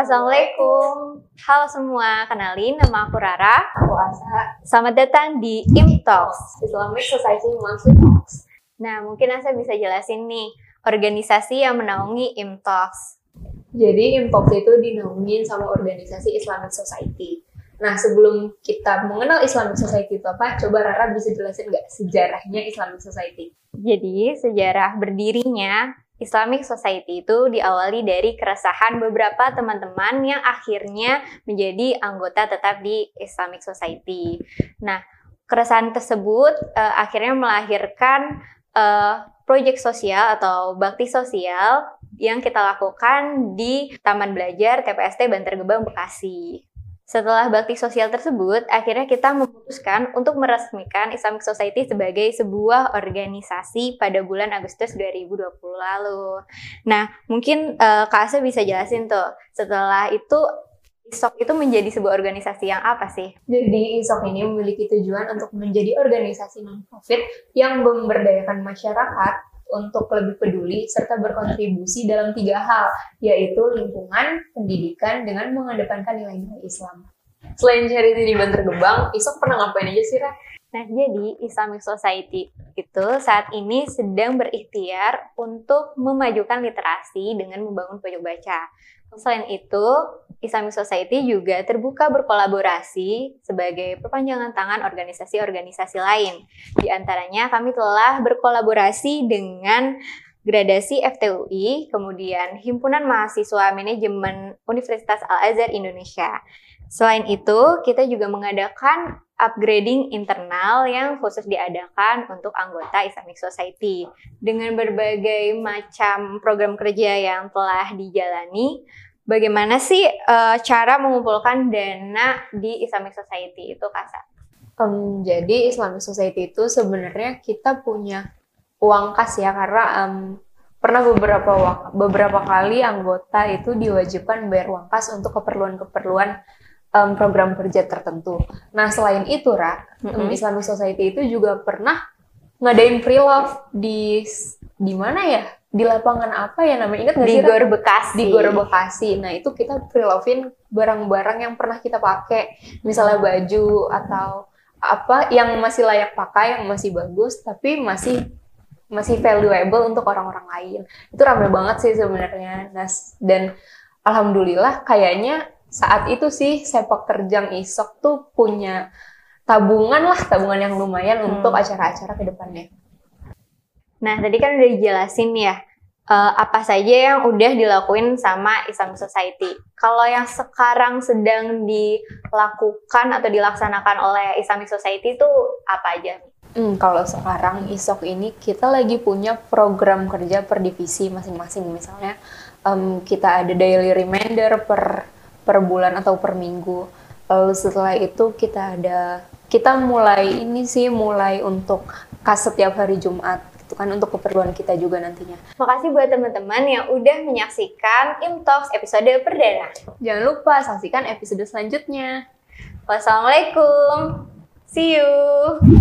Assalamualaikum. Halo semua, kenalin nama aku Rara. Aku Asa. Selamat datang di IM Talks. Islamic Society Monthly Talks. Nah, mungkin Asa bisa jelasin nih, organisasi yang menaungi IM Talks. Jadi IM Talks itu dinaungin sama organisasi Islamic Society. Nah, sebelum kita mengenal Islamic Society itu apa, coba Rara bisa jelasin nggak sejarahnya Islamic Society? Jadi, sejarah berdirinya Islamic Society itu diawali dari keresahan beberapa teman-teman yang akhirnya menjadi anggota tetap di Islamic Society. Nah, keresahan tersebut uh, akhirnya melahirkan uh, proyek sosial atau bakti sosial yang kita lakukan di Taman Belajar TPST Bantar Gebang Bekasi. Setelah bakti sosial tersebut, akhirnya kita memutuskan untuk meresmikan Islamic Society sebagai sebuah organisasi pada bulan Agustus 2020 lalu. Nah, mungkin uh, Kak Asa bisa jelasin tuh, setelah itu ISOK itu menjadi sebuah organisasi yang apa sih? Jadi ISOK ini memiliki tujuan untuk menjadi organisasi non-profit yang memberdayakan masyarakat untuk lebih peduli serta berkontribusi dalam tiga hal, yaitu lingkungan, pendidikan, dengan mengedepankan nilai-nilai Islam. Selain charity di Bantar Gebang, Isok pernah ngapain aja sih, Ra? Nah, jadi Islamic Society itu saat ini sedang berikhtiar untuk memajukan literasi dengan membangun pojok baca. Selain itu, Islamic Society juga terbuka berkolaborasi sebagai perpanjangan tangan organisasi-organisasi lain. Di antaranya kami telah berkolaborasi dengan Gradasi FTUI, kemudian Himpunan Mahasiswa Manajemen Universitas Al-Azhar Indonesia. Selain itu, kita juga mengadakan upgrading internal yang khusus diadakan untuk anggota Islamic Society. Dengan berbagai macam program kerja yang telah dijalani, bagaimana sih uh, cara mengumpulkan dana di Islamic Society itu, Kasa? Um, jadi Islamic Society itu sebenarnya kita punya uang kas ya karena um, pernah beberapa beberapa kali anggota itu diwajibkan bayar uang kas untuk keperluan-keperluan um, program kerja tertentu. Nah selain itu, Ra, mm-hmm. Islamic Society itu juga pernah ngadain pre love di di mana ya? Di lapangan apa ya namanya? Ingat nggak sih? Di Gor Bekasi. Di Gor Bekasi. Nah itu kita pre lovein barang-barang yang pernah kita pakai, misalnya baju atau apa yang masih layak pakai, yang masih bagus, tapi masih masih valuable untuk orang-orang lain. Itu ramai banget sih sebenarnya. Nah, dan alhamdulillah kayaknya saat itu sih sepak terjang isok tuh punya tabungan lah tabungan yang lumayan hmm. untuk acara-acara ke depannya. Nah tadi kan udah dijelasin ya uh, apa saja yang udah dilakuin sama Islam Society. Kalau yang sekarang sedang dilakukan atau dilaksanakan oleh Islamic Society itu apa aja? Hmm, kalau sekarang ISOK ini kita lagi punya program kerja per divisi masing-masing. Misalnya um, kita ada daily reminder per per bulan atau per minggu. Lalu setelah itu kita ada kita mulai ini sih mulai untuk kas setiap hari Jumat itu kan untuk keperluan kita juga nantinya. Makasih buat teman-teman yang udah menyaksikan Im Talks episode perdana. Jangan lupa saksikan episode selanjutnya. Wassalamualaikum. See you.